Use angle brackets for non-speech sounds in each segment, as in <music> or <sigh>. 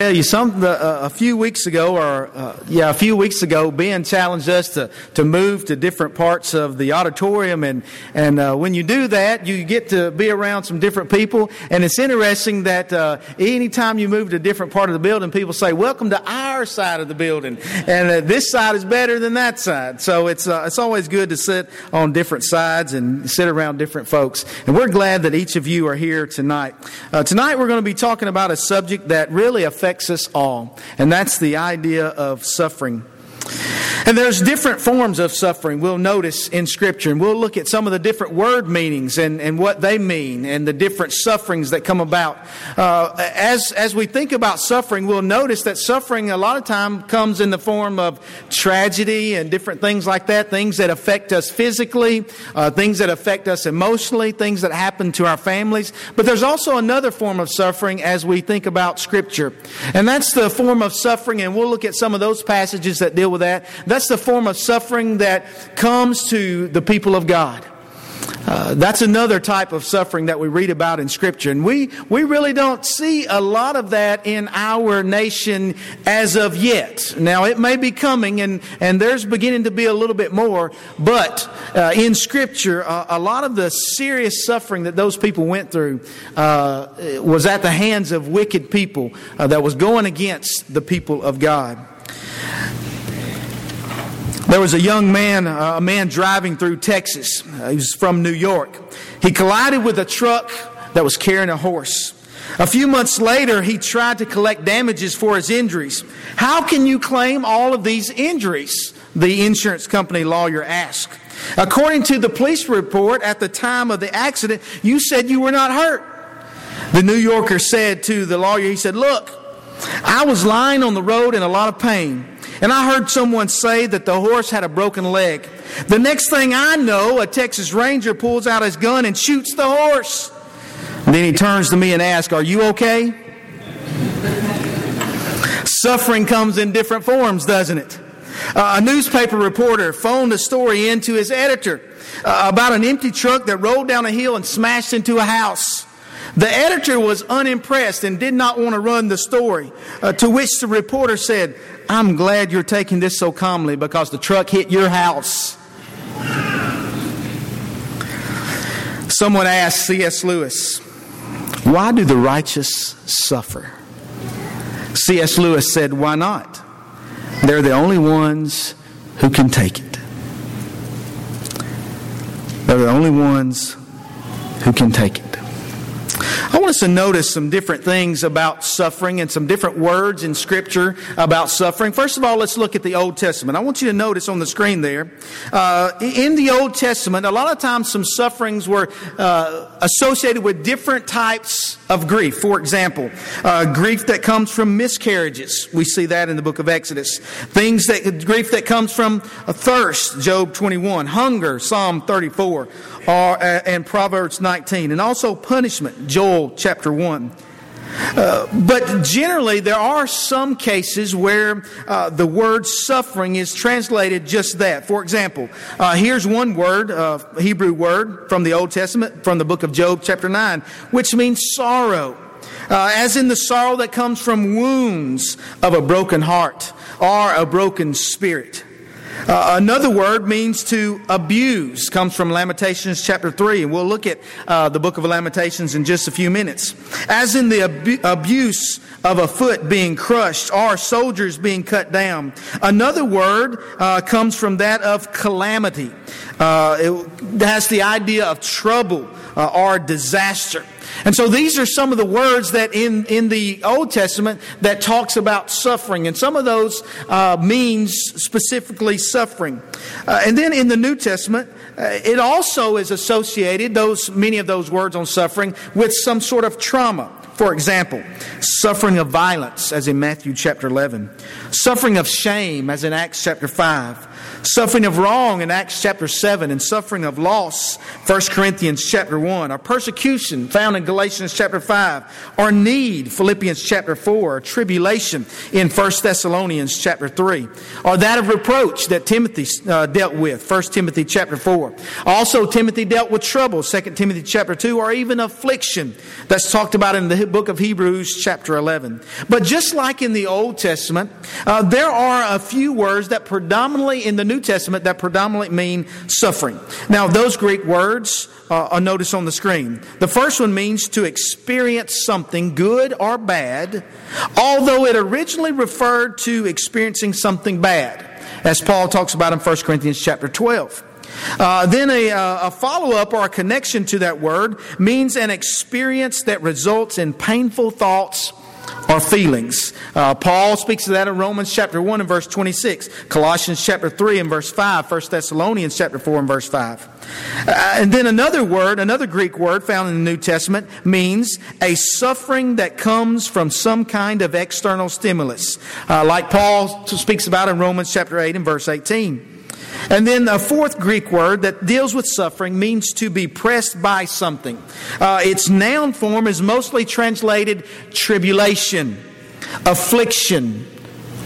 tell you some uh, a few weeks ago or uh, yeah a few weeks ago ben challenged us to, to move to different parts of the auditorium and and uh, when you do that you get to be around some different people and it's interesting that uh, anytime you move to a different part of the building people say welcome to our side of the building and uh, this side is better than that side. So it's uh, it's always good to sit on different sides and sit around different folks and we're glad that each of you are here tonight. Tonight we're going to be talking about a subject that really affects affects us all, and that's the idea of suffering. And there's different forms of suffering we'll notice in Scripture, and we'll look at some of the different word meanings and, and what they mean and the different sufferings that come about. Uh, as, as we think about suffering, we'll notice that suffering a lot of time comes in the form of tragedy and different things like that, things that affect us physically, uh, things that affect us emotionally, things that happen to our families. But there's also another form of suffering as we think about Scripture, and that's the form of suffering, and we'll look at some of those passages that deal with that. That's the form of suffering that comes to the people of God. Uh, that's another type of suffering that we read about in Scripture. And we, we really don't see a lot of that in our nation as of yet. Now, it may be coming, and, and there's beginning to be a little bit more, but uh, in Scripture, uh, a lot of the serious suffering that those people went through uh, was at the hands of wicked people uh, that was going against the people of God. There was a young man, uh, a man driving through Texas. Uh, he was from New York. He collided with a truck that was carrying a horse. A few months later, he tried to collect damages for his injuries. How can you claim all of these injuries? The insurance company lawyer asked. According to the police report at the time of the accident, you said you were not hurt. The New Yorker said to the lawyer, he said, Look, I was lying on the road in a lot of pain. And I heard someone say that the horse had a broken leg. The next thing I know, a Texas Ranger pulls out his gun and shoots the horse. And then he turns to me and asks, Are you okay? Suffering comes in different forms, doesn't it? Uh, a newspaper reporter phoned a story in to his editor uh, about an empty truck that rolled down a hill and smashed into a house. The editor was unimpressed and did not want to run the story, uh, to which the reporter said, I'm glad you're taking this so calmly because the truck hit your house. Someone asked C.S. Lewis, Why do the righteous suffer? C.S. Lewis said, Why not? They're the only ones who can take it. They're the only ones who can take it. I want us to notice some different things about suffering and some different words in Scripture about suffering. First of all, let's look at the Old Testament. I want you to notice on the screen there, uh, in the Old Testament, a lot of times some sufferings were uh, associated with different types of grief. For example, uh, grief that comes from miscarriages. We see that in the book of Exodus. Things that, grief that comes from thirst, Job 21. Hunger, Psalm 34 or, uh, and Proverbs 19, and also punishment, Joel chapter 1. Uh, but generally, there are some cases where uh, the word suffering is translated just that. For example, uh, here's one word, uh, Hebrew word from the Old Testament, from the book of Job, chapter 9, which means sorrow. Uh, as in the sorrow that comes from wounds of a broken heart or a broken spirit. Uh, another word means to abuse, comes from Lamentations chapter 3, and we'll look at uh, the book of Lamentations in just a few minutes. As in the ab- abuse of a foot being crushed or soldiers being cut down. Another word uh, comes from that of calamity. Uh, it has the idea of trouble uh, or disaster. And so these are some of the words that in, in the Old Testament that talks about suffering. And some of those uh, means specifically suffering. Uh, and then in the New Testament, uh, it also is associated, those, many of those words on suffering, with some sort of trauma. For example, suffering of violence, as in Matthew chapter 11, suffering of shame, as in Acts chapter 5, suffering of wrong in Acts chapter 7, and suffering of loss, 1 Corinthians chapter 1, or persecution found in Galatians chapter 5, or need, Philippians chapter 4, or tribulation in 1 Thessalonians chapter 3, or that of reproach that Timothy uh, dealt with, 1 Timothy chapter 4. Also, Timothy dealt with trouble, 2 Timothy chapter 2, or even affliction. That's talked about in the book of Hebrews chapter 11. But just like in the Old Testament, uh, there are a few words that predominantly in the New Testament that predominantly mean suffering. Now, those Greek words uh, are noticed on the screen. The first one means to experience something good or bad, although it originally referred to experiencing something bad, as Paul talks about in 1 Corinthians chapter 12. Uh, then a, uh, a follow up or a connection to that word means an experience that results in painful thoughts or feelings. Uh, Paul speaks of that in Romans chapter 1 and verse 26, Colossians chapter 3 and verse 5, 1 Thessalonians chapter 4 and verse 5. Uh, and then another word, another Greek word found in the New Testament means a suffering that comes from some kind of external stimulus, uh, like Paul speaks about in Romans chapter 8 and verse 18. And then a fourth Greek word that deals with suffering means to be pressed by something. Uh, its noun form is mostly translated tribulation, affliction,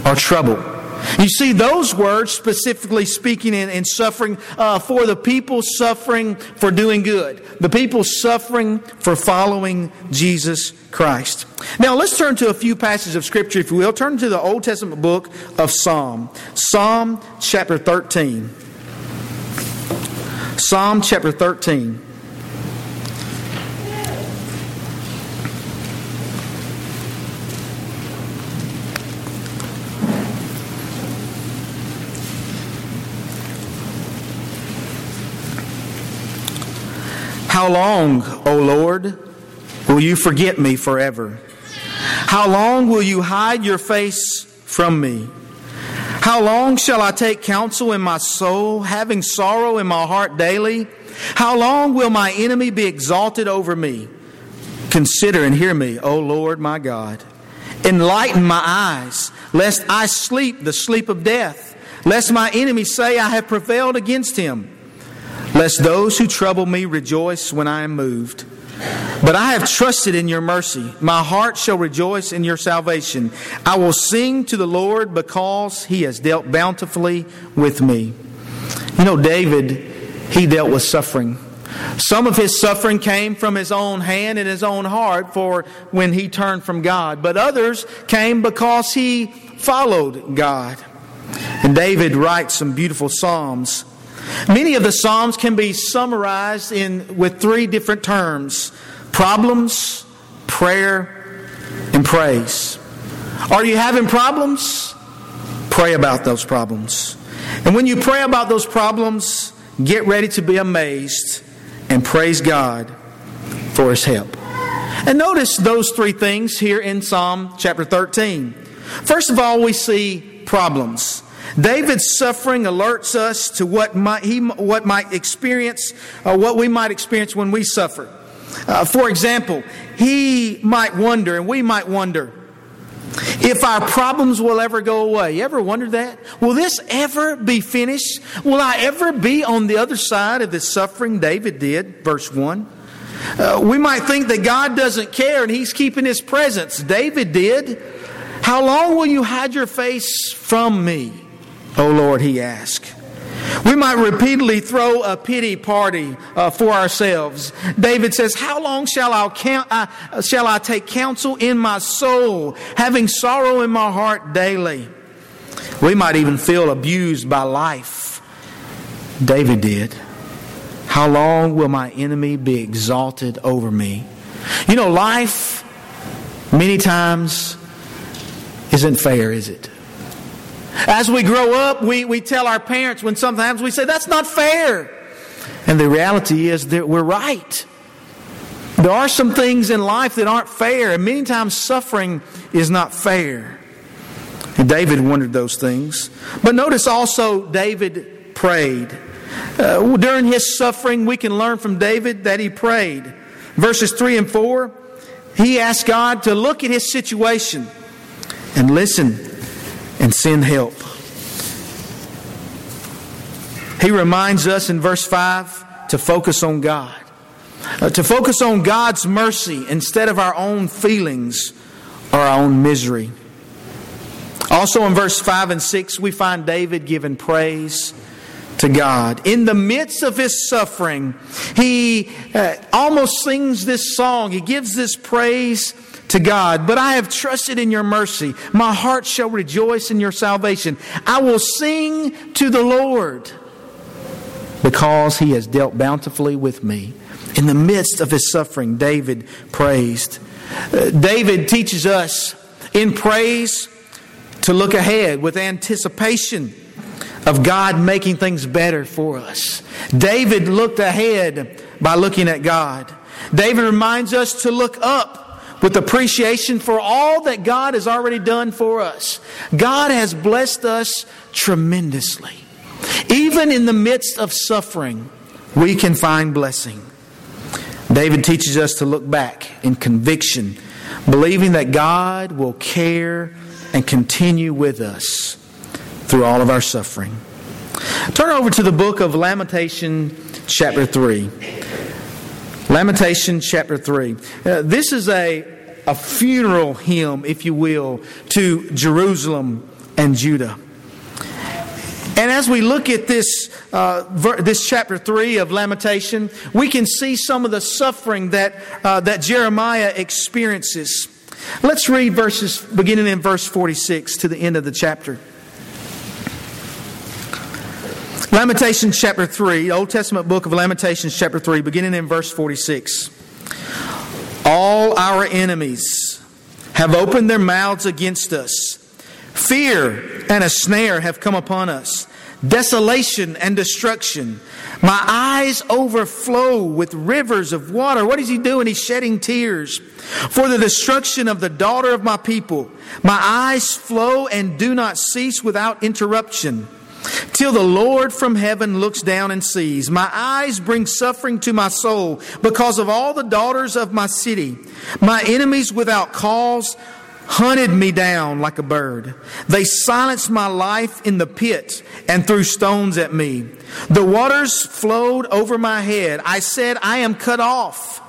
or trouble. You see, those words specifically speaking in, in suffering uh, for the people suffering for doing good, the people suffering for following Jesus Christ. Now, let's turn to a few passages of Scripture, if you will. Turn to the Old Testament book of Psalm, Psalm chapter 13. Psalm chapter 13. How long, O Lord, will you forget me forever? How long will you hide your face from me? How long shall I take counsel in my soul, having sorrow in my heart daily? How long will my enemy be exalted over me? Consider and hear me, O Lord my God. Enlighten my eyes, lest I sleep the sleep of death, lest my enemy say I have prevailed against him lest those who trouble me rejoice when I am moved. But I have trusted in your mercy. My heart shall rejoice in your salvation. I will sing to the Lord because he has dealt bountifully with me. You know, David, he dealt with suffering. Some of his suffering came from his own hand and his own heart for when he turned from God, but others came because he followed God. And David writes some beautiful psalms Many of the Psalms can be summarized in, with three different terms problems, prayer, and praise. Are you having problems? Pray about those problems. And when you pray about those problems, get ready to be amazed and praise God for His help. And notice those three things here in Psalm chapter 13. First of all, we see problems. David's suffering alerts us to what might, he, what might experience, or what we might experience when we suffer. Uh, for example, he might wonder, and we might wonder, if our problems will ever go away. You ever wondered that? Will this ever be finished? Will I ever be on the other side of the suffering? David did, verse 1. Uh, we might think that God doesn't care and He's keeping His presence. David did. How long will you hide your face from me? O Lord, he asked. We might repeatedly throw a pity party uh, for ourselves. David says, How long shall I, count, shall I take counsel in my soul, having sorrow in my heart daily? We might even feel abused by life. David did. How long will my enemy be exalted over me? You know, life many times isn't fair, is it? As we grow up, we, we tell our parents when something happens, we say, that's not fair. And the reality is that we're right. There are some things in life that aren't fair, and many times suffering is not fair. And David wondered those things. But notice also, David prayed. Uh, during his suffering, we can learn from David that he prayed. Verses 3 and 4, he asked God to look at his situation and listen and send help. He reminds us in verse 5 to focus on God, uh, to focus on God's mercy instead of our own feelings or our own misery. Also in verse 5 and 6, we find David giving praise to God. In the midst of his suffering, he uh, almost sings this song. He gives this praise to God. But I have trusted in your mercy. My heart shall rejoice in your salvation. I will sing to the Lord because he has dealt bountifully with me. In the midst of his suffering, David praised. Uh, David teaches us in praise to look ahead with anticipation of God making things better for us. David looked ahead by looking at God. David reminds us to look up with appreciation for all that God has already done for us. God has blessed us tremendously. Even in the midst of suffering, we can find blessing. David teaches us to look back in conviction, believing that God will care and continue with us through all of our suffering. Turn over to the book of Lamentation, chapter 3. Lamentation, chapter 3. Uh, this is a, a funeral hymn, if you will, to Jerusalem and Judah. And as we look at this, uh, ver- this chapter 3 of Lamentation, we can see some of the suffering that, uh, that Jeremiah experiences. Let's read verses beginning in verse 46 to the end of the chapter. Lamentations chapter 3, Old Testament book of Lamentations chapter 3, beginning in verse 46. All our enemies have opened their mouths against us. Fear and a snare have come upon us, desolation and destruction. My eyes overflow with rivers of water. What is he doing? He's shedding tears for the destruction of the daughter of my people. My eyes flow and do not cease without interruption. Till the Lord from heaven looks down and sees. My eyes bring suffering to my soul because of all the daughters of my city. My enemies without cause hunted me down like a bird. They silenced my life in the pit and threw stones at me. The waters flowed over my head. I said, I am cut off.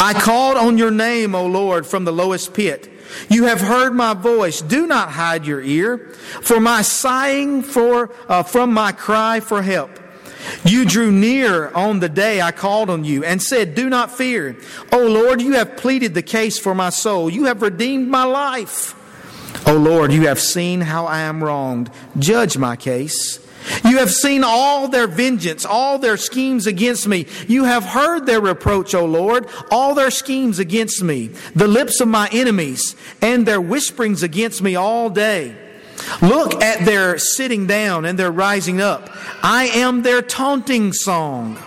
I called on your name, O Lord, from the lowest pit. You have heard my voice. Do not hide your ear for my sighing for, uh, from my cry for help. You drew near on the day I called on you and said, Do not fear. O Lord, you have pleaded the case for my soul. You have redeemed my life. O Lord, you have seen how I am wronged. Judge my case. You have seen all their vengeance, all their schemes against me. You have heard their reproach, O Lord, all their schemes against me, the lips of my enemies, and their whisperings against me all day. Look at their sitting down and their rising up. I am their taunting song.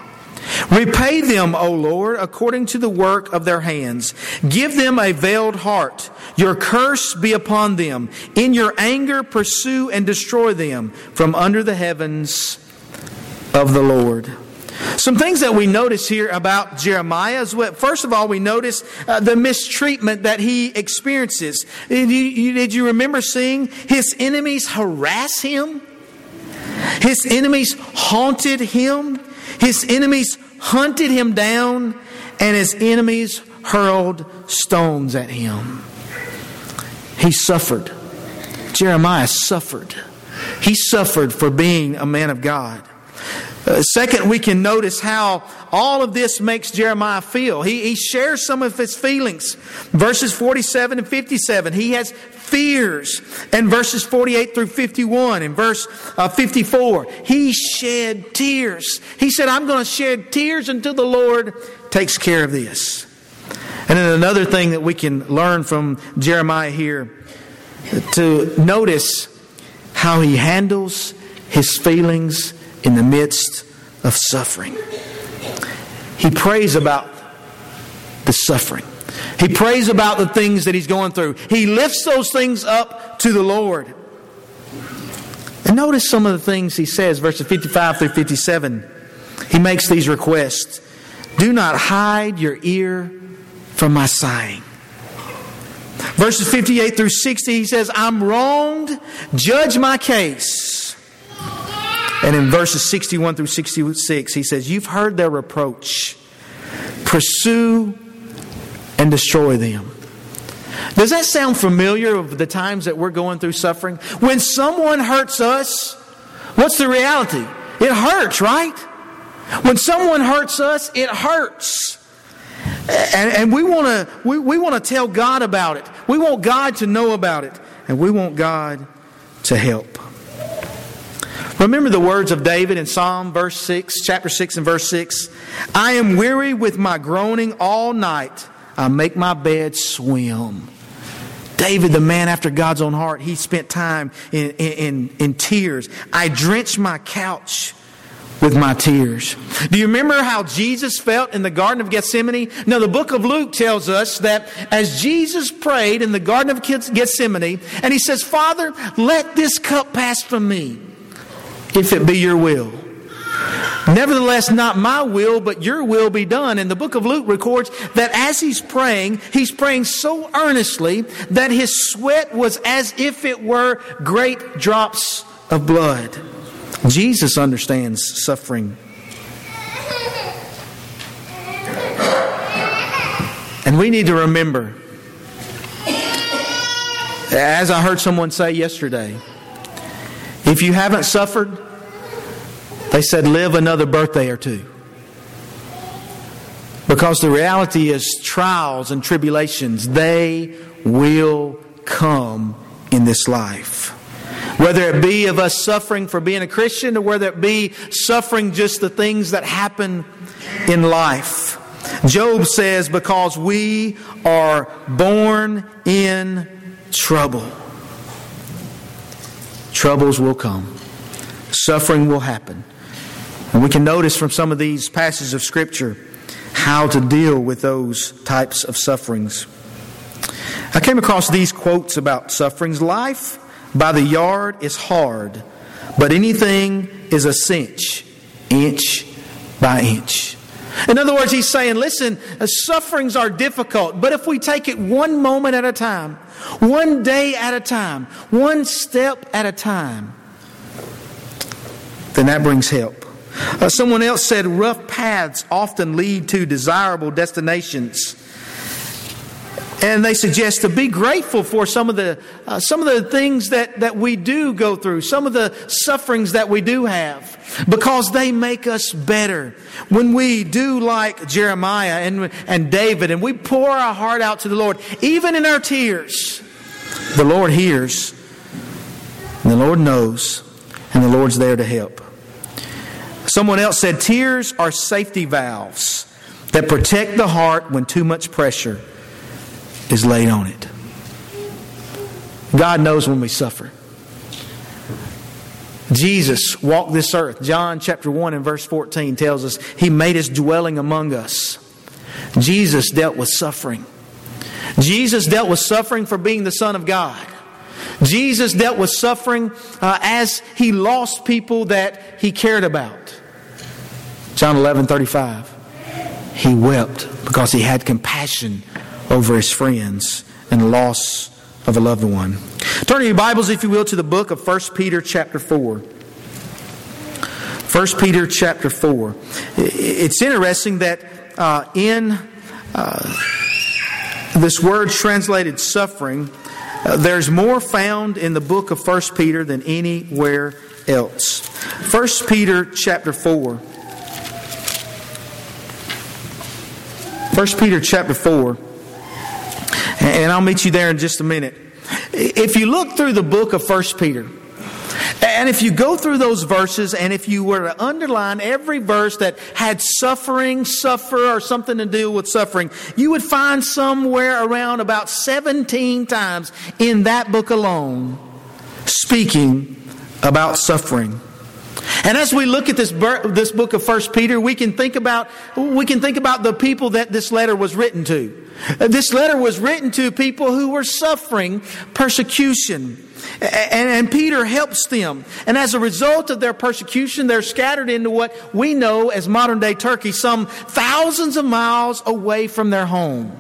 Repay them, O Lord, according to the work of their hands. Give them a veiled heart. Your curse be upon them. In your anger, pursue and destroy them from under the heavens of the Lord. Some things that we notice here about Jeremiah is what, first of all, we notice uh, the mistreatment that he experiences. Did you, did you remember seeing his enemies harass him? His enemies haunted him. His enemies hunted him down, and his enemies hurled stones at him. He suffered. Jeremiah suffered. He suffered for being a man of God. Uh, second, we can notice how all of this makes Jeremiah feel. He, he shares some of his feelings. Verses 47 and 57, he has fears. And verses 48 through 51, and verse uh, 54, he shed tears. He said, I'm going to shed tears until the Lord takes care of this. And then another thing that we can learn from Jeremiah here to notice how he handles his feelings in the midst of suffering. He prays about the suffering. He prays about the things that he's going through. He lifts those things up to the Lord. And notice some of the things he says, verses 55 through 57. He makes these requests Do not hide your ear from my sighing. Verses 58 through 60, he says, I'm wronged. Judge my case. And in verses 61 through 66, he says, You've heard their reproach. Pursue and destroy them. Does that sound familiar of the times that we're going through suffering? When someone hurts us, what's the reality? It hurts, right? When someone hurts us, it hurts. And, and we want to we, we want to tell God about it. We want God to know about it. And we want God to help. Remember the words of David in Psalm verse 6, chapter 6 and verse 6. I am weary with my groaning all night. I make my bed swim. David, the man after God's own heart, he spent time in, in, in, tears. I drench my couch with my tears. Do you remember how Jesus felt in the Garden of Gethsemane? Now, the book of Luke tells us that as Jesus prayed in the Garden of Gethsemane, and he says, Father, let this cup pass from me, if it be your will. Nevertheless, not my will, but your will be done. And the book of Luke records that as he's praying, he's praying so earnestly that his sweat was as if it were great drops of blood. Jesus understands suffering. And we need to remember, as I heard someone say yesterday, if you haven't suffered, they said, live another birthday or two. Because the reality is, trials and tribulations, they will come in this life. Whether it be of us suffering for being a Christian or whether it be suffering just the things that happen in life. Job says, because we are born in trouble. Troubles will come, suffering will happen. And we can notice from some of these passages of Scripture how to deal with those types of sufferings. I came across these quotes about sufferings. Life by the yard is hard, but anything is a cinch, inch by inch. In other words, he's saying, listen, uh, sufferings are difficult, but if we take it one moment at a time, one day at a time, one step at a time, then that brings help. Uh, someone else said rough paths often lead to desirable destinations. And they suggest to be grateful for some of the uh, some of the things that, that we do go through, some of the sufferings that we do have, because they make us better. When we do like Jeremiah and, and David, and we pour our heart out to the Lord, even in our tears, the Lord hears, and the Lord knows, and the Lord's there to help. Someone else said, Tears are safety valves that protect the heart when too much pressure is laid on it. God knows when we suffer. Jesus walked this earth. John chapter 1 and verse 14 tells us he made his dwelling among us. Jesus dealt with suffering. Jesus dealt with suffering for being the Son of God. Jesus dealt with suffering uh, as he lost people that he cared about. John 11 35. He wept because he had compassion over his friends and the loss of a loved one. Turn your Bibles, if you will, to the book of 1 Peter chapter 4. 1 Peter chapter 4. It's interesting that uh, in uh, this word translated suffering, uh, there's more found in the book of 1 Peter than anywhere else. 1 Peter chapter 4. 1 Peter chapter 4. And I'll meet you there in just a minute. If you look through the book of 1 Peter, and if you go through those verses, and if you were to underline every verse that had suffering, suffer, or something to do with suffering, you would find somewhere around about 17 times in that book alone speaking about suffering. And as we look at this, this book of First Peter, we can think about we can think about the people that this letter was written to. This letter was written to people who were suffering persecution. And, and, Peter helps them. And as a result of their persecution, they're scattered into what we know as modern day Turkey, some thousands of miles away from their home.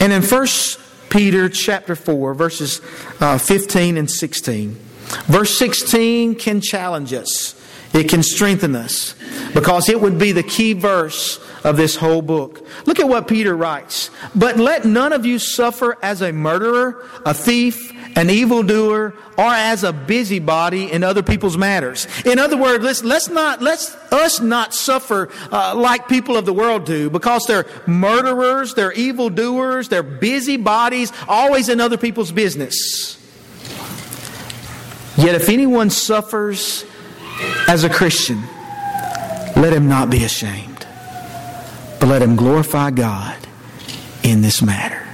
And in First Peter chapter 4, verses uh, 15 and 16. Verse 16 can challenge us. It can strengthen us because it would be the key verse of this whole book. Look at what Peter writes. But let none of you suffer as a murderer, a thief, an evildoer, or as a busybody in other people's matters. In other words, let's, let's not, let's us not suffer uh, like people of the world do because they're murderers, they're evildoers, they're busybodies, always in other people's business. Yet if anyone suffers as a Christian, let him not be ashamed, but let him glorify God in this matter.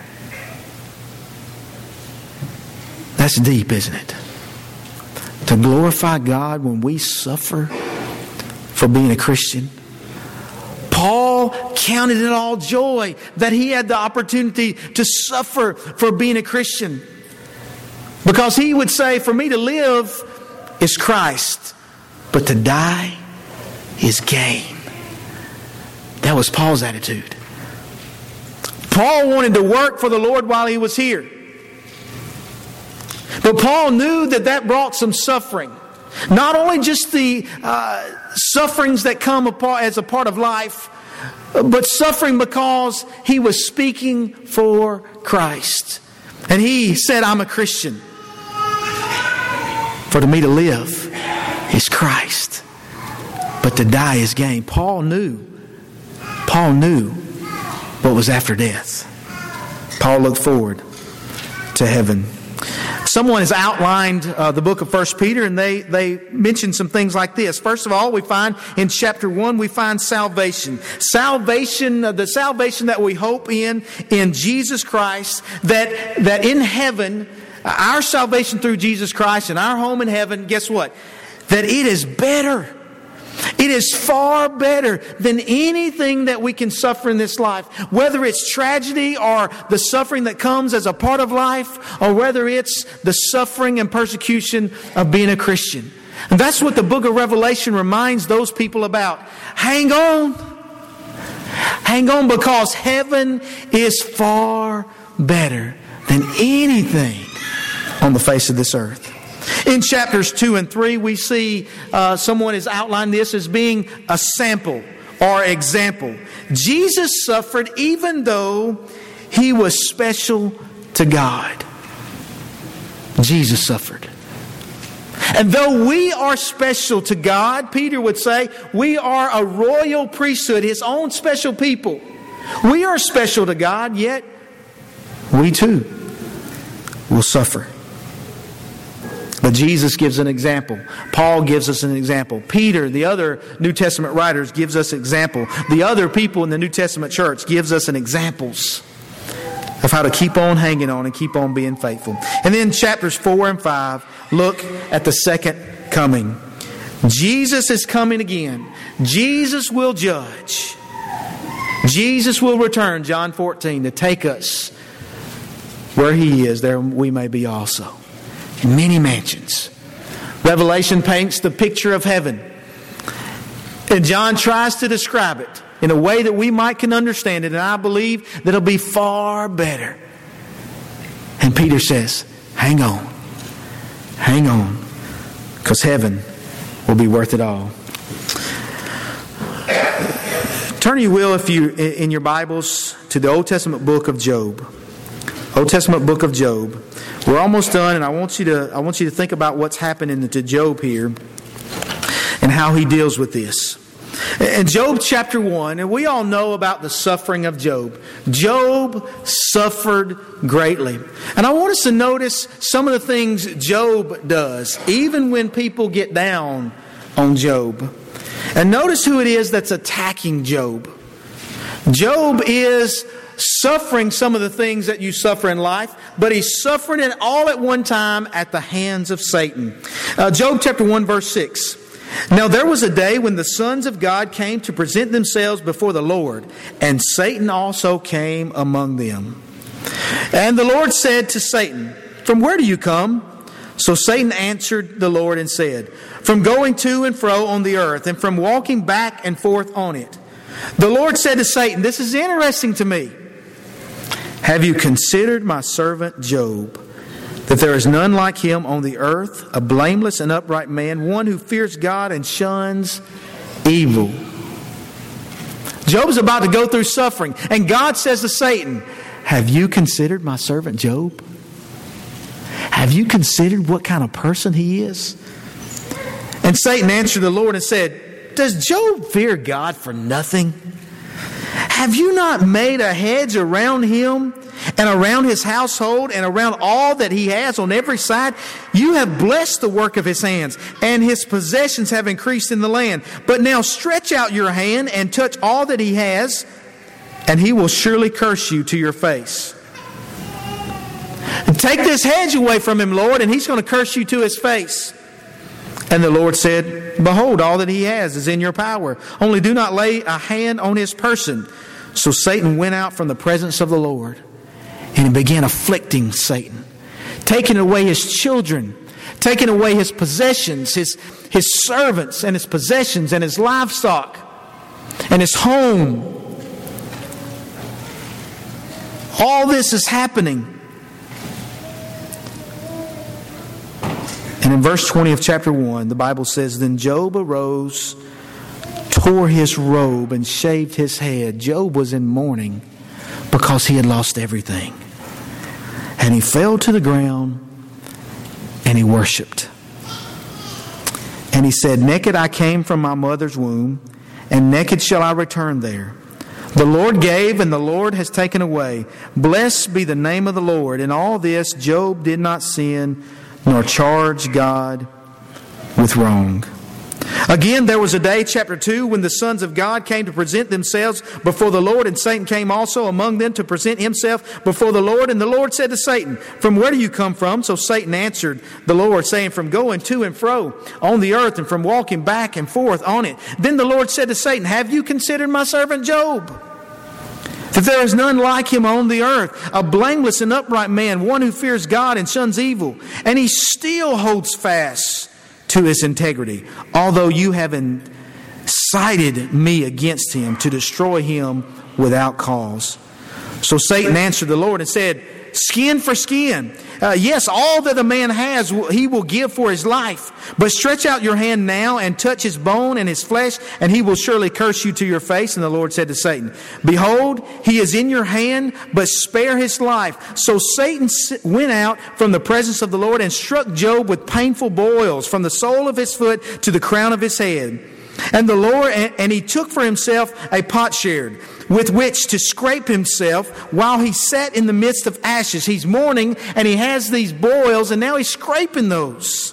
That's deep, isn't it? To glorify God when we suffer for being a Christian. Paul counted it all joy that he had the opportunity to suffer for being a Christian. Because he would say, For me to live is Christ, but to die is gain. That was Paul's attitude. Paul wanted to work for the Lord while he was here. But Paul knew that that brought some suffering. Not only just the uh, sufferings that come as a part of life, but suffering because he was speaking for Christ. And he said, I'm a Christian. For to me to live is Christ, but to die is gain. Paul knew. Paul knew what was after death. Paul looked forward to heaven. Someone has outlined uh, the book of First Peter, and they, they mention some things like this. First of all, we find in chapter 1, we find salvation. Salvation, uh, the salvation that we hope in, in Jesus Christ, that, that in heaven, our salvation through Jesus Christ and our home in heaven, guess what? That it is better. It is far better than anything that we can suffer in this life. Whether it's tragedy or the suffering that comes as a part of life, or whether it's the suffering and persecution of being a Christian. And that's what the book of Revelation reminds those people about. Hang on. Hang on because heaven is far better than anything on the face of this earth. In chapters 2 and 3, we see uh, someone has outlined this as being a sample or example. Jesus suffered even though he was special to God. Jesus suffered. And though we are special to God, Peter would say, we are a royal priesthood, his own special people. We are special to God, yet we too will suffer. But Jesus gives an example. Paul gives us an example. Peter, the other New Testament writers, gives us example. The other people in the New Testament church gives us an examples of how to keep on hanging on and keep on being faithful. And then chapters 4 and 5 look at the second coming. Jesus is coming again. Jesus will judge. Jesus will return, John 14, to take us where he is, there we may be also many mansions. Revelation paints the picture of heaven. And John tries to describe it in a way that we might can understand it, and I believe that it'll be far better. And Peter says, hang on. Hang on. Because heaven will be worth it all. Turn you will, if you in your Bibles, to the Old Testament book of Job. Old Testament book of Job. We're almost done, and I want you to I want you to think about what's happening to Job here and how he deals with this. In Job chapter 1, and we all know about the suffering of Job. Job suffered greatly. And I want us to notice some of the things Job does, even when people get down on Job. And notice who it is that's attacking Job. Job is suffering some of the things that you suffer in life, but he's suffering it all at one time at the hands of Satan. Uh, Job chapter 1, verse 6. Now there was a day when the sons of God came to present themselves before the Lord, and Satan also came among them. And the Lord said to Satan, From where do you come? So Satan answered the Lord and said, From going to and fro on the earth, and from walking back and forth on it. The Lord said to Satan, This is interesting to me. Have you considered my servant Job? That there is none like him on the earth, a blameless and upright man, one who fears God and shuns evil. Job is about to go through suffering, and God says to Satan, Have you considered my servant Job? Have you considered what kind of person he is? And Satan answered the Lord and said, Does Job fear God for nothing? Have you not made a hedge around him and around his household and around all that he has on every side? You have blessed the work of his hands, and his possessions have increased in the land. But now stretch out your hand and touch all that he has, and he will surely curse you to your face. Take this hedge away from him, Lord, and he's going to curse you to his face. And the Lord said, Behold, all that he has is in your power. Only do not lay a hand on his person. So Satan went out from the presence of the Lord and he began afflicting Satan, taking away his children, taking away his possessions, his, his servants and his possessions and his livestock and his home. All this is happening. And in verse 20 of chapter 1, the Bible says Then Job arose tore his robe and shaved his head. Job was in mourning because he had lost everything. And he fell to the ground and he worshiped. And he said, Naked I came from my mother's womb, and naked shall I return there. The Lord gave, and the Lord has taken away. Blessed be the name of the Lord. In all this, Job did not sin, nor charge God with wrong. Again, there was a day, chapter 2, when the sons of God came to present themselves before the Lord, and Satan came also among them to present himself before the Lord. And the Lord said to Satan, From where do you come from? So Satan answered the Lord, saying, From going to and fro on the earth, and from walking back and forth on it. Then the Lord said to Satan, Have you considered my servant Job? That there is none like him on the earth, a blameless and upright man, one who fears God and shuns evil. And he still holds fast to his integrity, although you have incited me against him to destroy him without cause. So Satan answered the Lord and said, Skin for skin. Uh, yes, all that a man has, he will give for his life. But stretch out your hand now and touch his bone and his flesh, and he will surely curse you to your face. And the Lord said to Satan, Behold, he is in your hand, but spare his life. So Satan went out from the presence of the Lord and struck Job with painful boils from the sole of his foot to the crown of his head. And the Lord, and he took for himself a potsherd with which to scrape himself while he sat in the midst of ashes. He's mourning and he has these boils and now he's scraping those.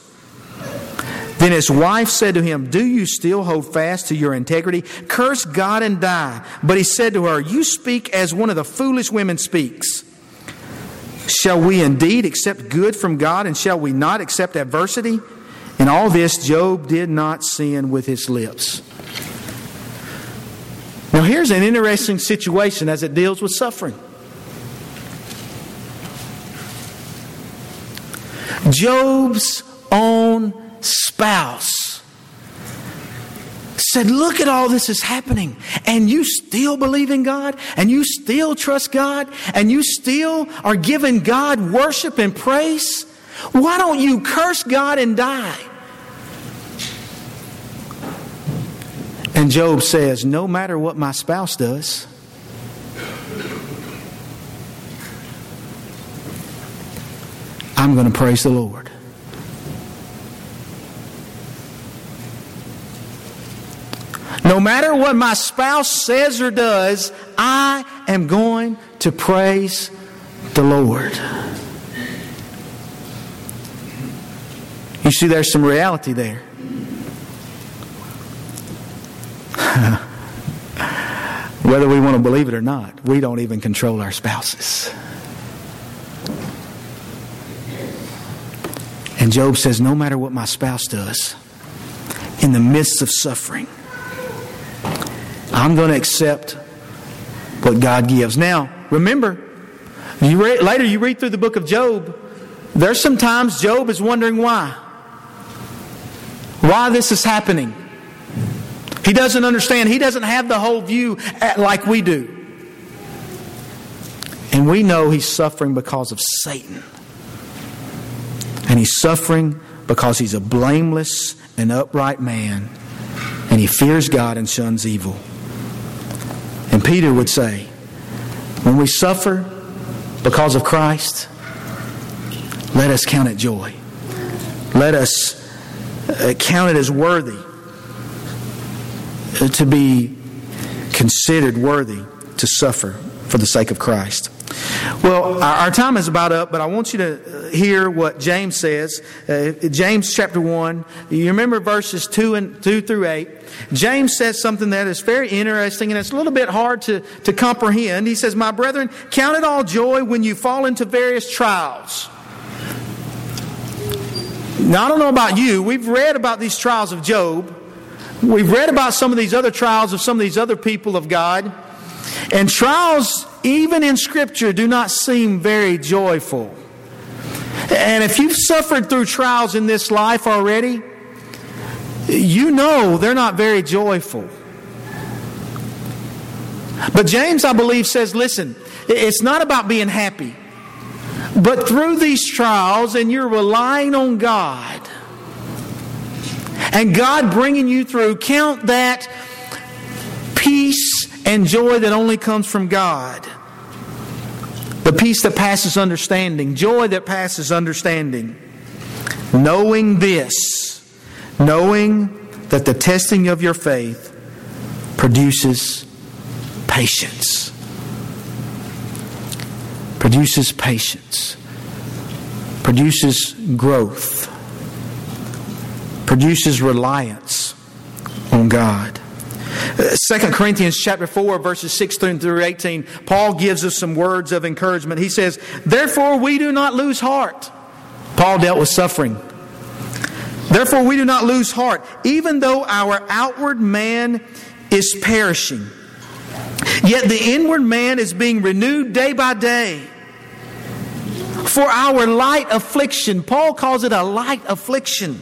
Then his wife said to him, Do you still hold fast to your integrity? Curse God and die. But he said to her, You speak as one of the foolish women speaks. Shall we indeed accept good from God and shall we not accept adversity? In all this, Job did not sin with his lips. Now, here's an interesting situation as it deals with suffering. Job's own spouse said, Look at all this is happening, and you still believe in God, and you still trust God, and you still are giving God worship and praise. Why don't you curse God and die? And Job says, No matter what my spouse does, I'm going to praise the Lord. No matter what my spouse says or does, I am going to praise the Lord. You see, there's some reality there. <laughs> Whether we want to believe it or not, we don't even control our spouses. And Job says, No matter what my spouse does, in the midst of suffering, I'm going to accept what God gives. Now, remember, you later you read through the book of Job, there's sometimes Job is wondering why. Why this is happening. He doesn't understand. He doesn't have the whole view like we do. And we know he's suffering because of Satan. And he's suffering because he's a blameless and upright man. And he fears God and shuns evil. And Peter would say, when we suffer because of Christ, let us count it joy. Let us uh, count it as worthy to be considered worthy to suffer for the sake of Christ. Well, our time is about up, but I want you to hear what James says. Uh, James chapter 1. You remember verses 2 and 2 through 8. James says something that is very interesting and it's a little bit hard to, to comprehend. He says, My brethren, count it all joy when you fall into various trials. Now, I don't know about you. We've read about these trials of Job. We've read about some of these other trials of some of these other people of God. And trials, even in Scripture, do not seem very joyful. And if you've suffered through trials in this life already, you know they're not very joyful. But James, I believe, says listen, it's not about being happy. But through these trials, and you're relying on God, and God bringing you through, count that peace and joy that only comes from God. The peace that passes understanding, joy that passes understanding. Knowing this, knowing that the testing of your faith produces patience. Produces patience. Produces growth. Produces reliance on God. 2 Corinthians chapter 4 verses 16 through 18 Paul gives us some words of encouragement. He says, "Therefore we do not lose heart." Paul dealt with suffering. Therefore we do not lose heart, even though our outward man is perishing. Yet the inward man is being renewed day by day. For our light affliction, Paul calls it a light affliction,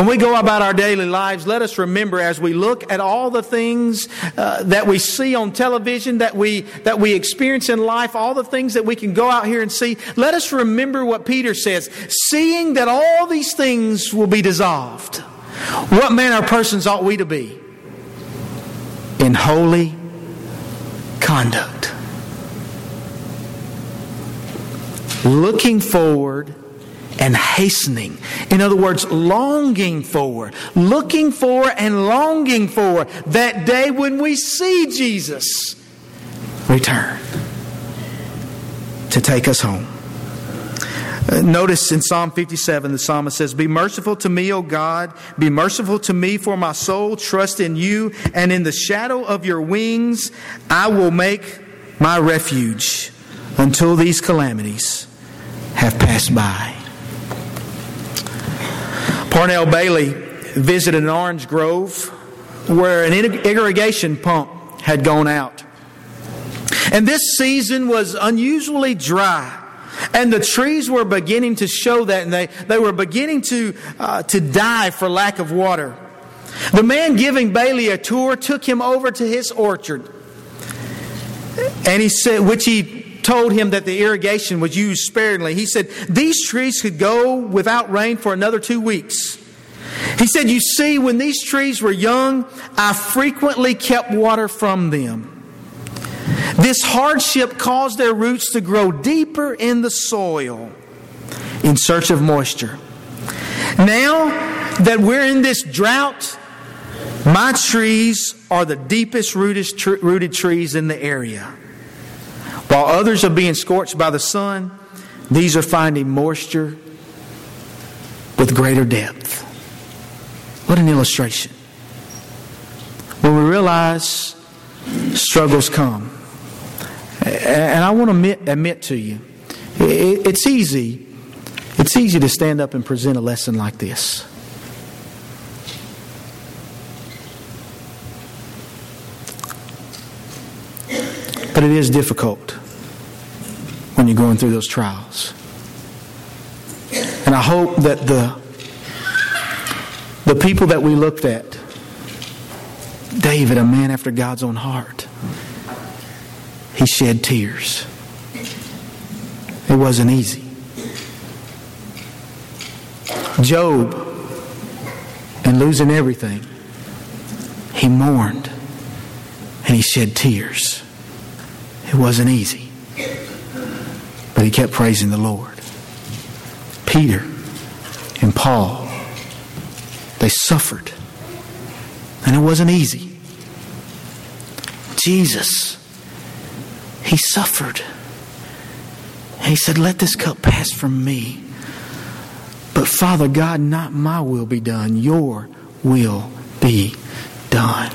When we go about our daily lives, let us remember as we look at all the things uh, that we see on television, that we, that we experience in life, all the things that we can go out here and see, let us remember what Peter says seeing that all these things will be dissolved. What manner of persons ought we to be? In holy conduct. Looking forward and hastening. In other words, longing for, looking for, and longing for that day when we see Jesus return to take us home. Uh, notice in Psalm 57, the psalmist says, Be merciful to me, O God. Be merciful to me, for my soul trust in you, and in the shadow of your wings I will make my refuge until these calamities have passed by. Parnell Bailey visited an orange grove where an irrigation pump had gone out. And this season was unusually dry. And the trees were beginning to show that, and they, they were beginning to, uh, to die for lack of water. The man giving Bailey a tour took him over to his orchard. And he said, which he told him that the irrigation was used sparingly. He said, These trees could go without rain for another two weeks. He said, You see, when these trees were young, I frequently kept water from them. This hardship caused their roots to grow deeper in the soil in search of moisture. Now that we're in this drought, my trees are the deepest rooted trees in the area. While others are being scorched by the sun, these are finding moisture with greater depth. What an illustration. When we realize struggles come, and I want to admit, admit to you, it's easy. It's easy to stand up and present a lesson like this. But it is difficult when you're going through those trials. And I hope that the, the people that we looked at, David, a man after God's own heart, he shed tears. It wasn't easy. Job, and losing everything, he mourned and he shed tears. It wasn't easy. But he kept praising the Lord. Peter and Paul, they suffered. And it wasn't easy. Jesus, he suffered. He said, Let this cup pass from me. But Father God, not my will be done, your will be done.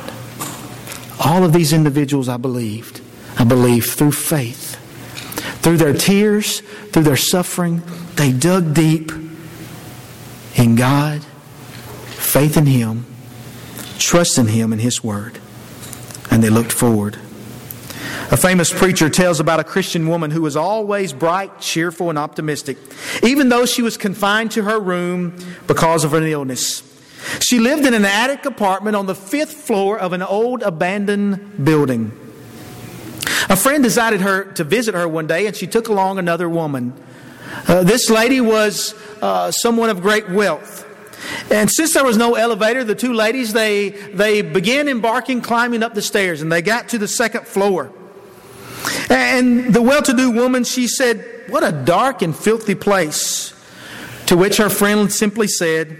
All of these individuals, I believed, I believe through faith, through their tears, through their suffering, they dug deep in God, faith in Him, trust in Him and His Word, and they looked forward. A famous preacher tells about a Christian woman who was always bright, cheerful, and optimistic, even though she was confined to her room because of an illness. She lived in an attic apartment on the fifth floor of an old abandoned building. A friend decided her to visit her one day, and she took along another woman. Uh, this lady was uh, someone of great wealth. And since there was no elevator, the two ladies they they began embarking climbing up the stairs, and they got to the second floor. And the well-to-do woman, she said, "What a dark and filthy place." To which her friend simply said,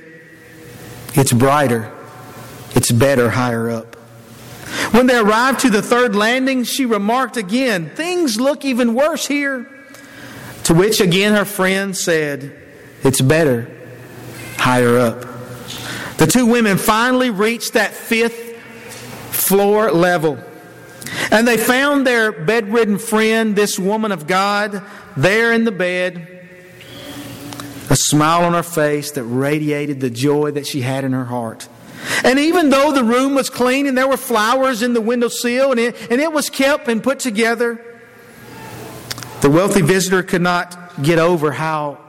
"It's brighter. It's better higher up." When they arrived to the third landing, she remarked again, Things look even worse here. To which again her friend said, It's better higher up. The two women finally reached that fifth floor level. And they found their bedridden friend, this woman of God, there in the bed, a smile on her face that radiated the joy that she had in her heart. And even though the room was clean and there were flowers in the windowsill and it, and it was kept and put together, the wealthy visitor could not get over how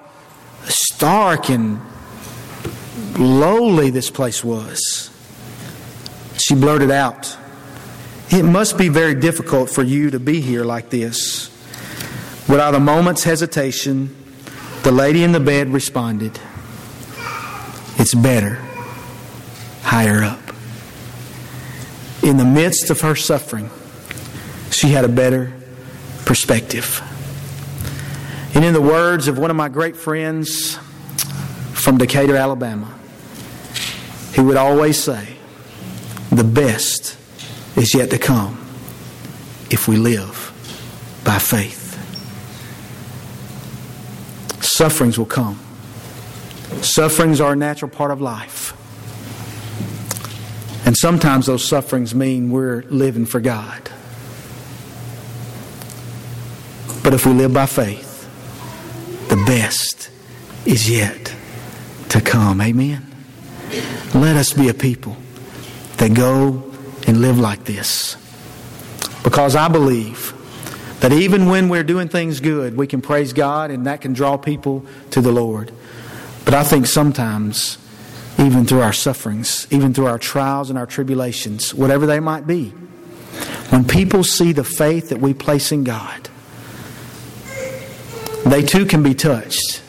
stark and lowly this place was. She blurted out, It must be very difficult for you to be here like this. Without a moment's hesitation, the lady in the bed responded, It's better higher up. In the midst of her suffering, she had a better perspective. And in the words of one of my great friends from Decatur, Alabama, he would always say, The best is yet to come if we live by faith. Sufferings will come. Sufferings are a natural part of life. And sometimes those sufferings mean we're living for God. But if we live by faith, the best is yet to come. Amen. Let us be a people that go and live like this. Because I believe that even when we're doing things good, we can praise God and that can draw people to the Lord. But I think sometimes even through our sufferings, even through our trials and our tribulations, whatever they might be. When people see the faith that we place in God, they too can be touched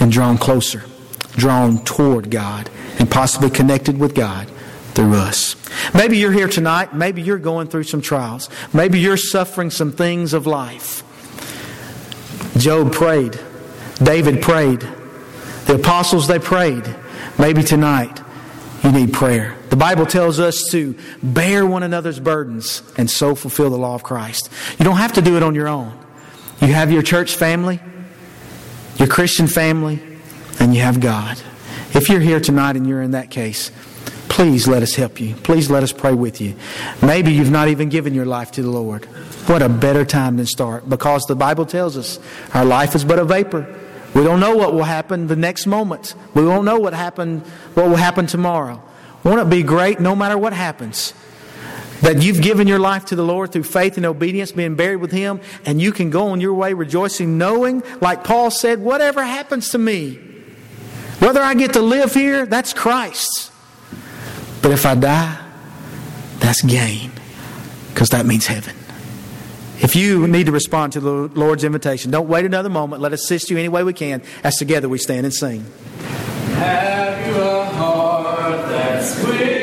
and drawn closer, drawn toward God, and possibly connected with God through us. Maybe you're here tonight. Maybe you're going through some trials. Maybe you're suffering some things of life. Job prayed. David prayed. The apostles, they prayed. Maybe tonight you need prayer. The Bible tells us to bear one another's burdens and so fulfill the law of Christ. You don't have to do it on your own. You have your church family, your Christian family, and you have God. If you're here tonight and you're in that case, please let us help you. Please let us pray with you. Maybe you've not even given your life to the Lord. What a better time than start because the Bible tells us our life is but a vapor. We don't know what will happen the next moment. We won't know what happened, what will happen tomorrow. Won't it be great no matter what happens? That you've given your life to the Lord through faith and obedience, being buried with Him, and you can go on your way rejoicing, knowing, like Paul said, whatever happens to me, whether I get to live here, that's Christ's. But if I die, that's gain, because that means heaven. If you need to respond to the Lord's invitation, don't wait another moment. Let us assist you any way we can as together we stand and sing. Have you a heart that's?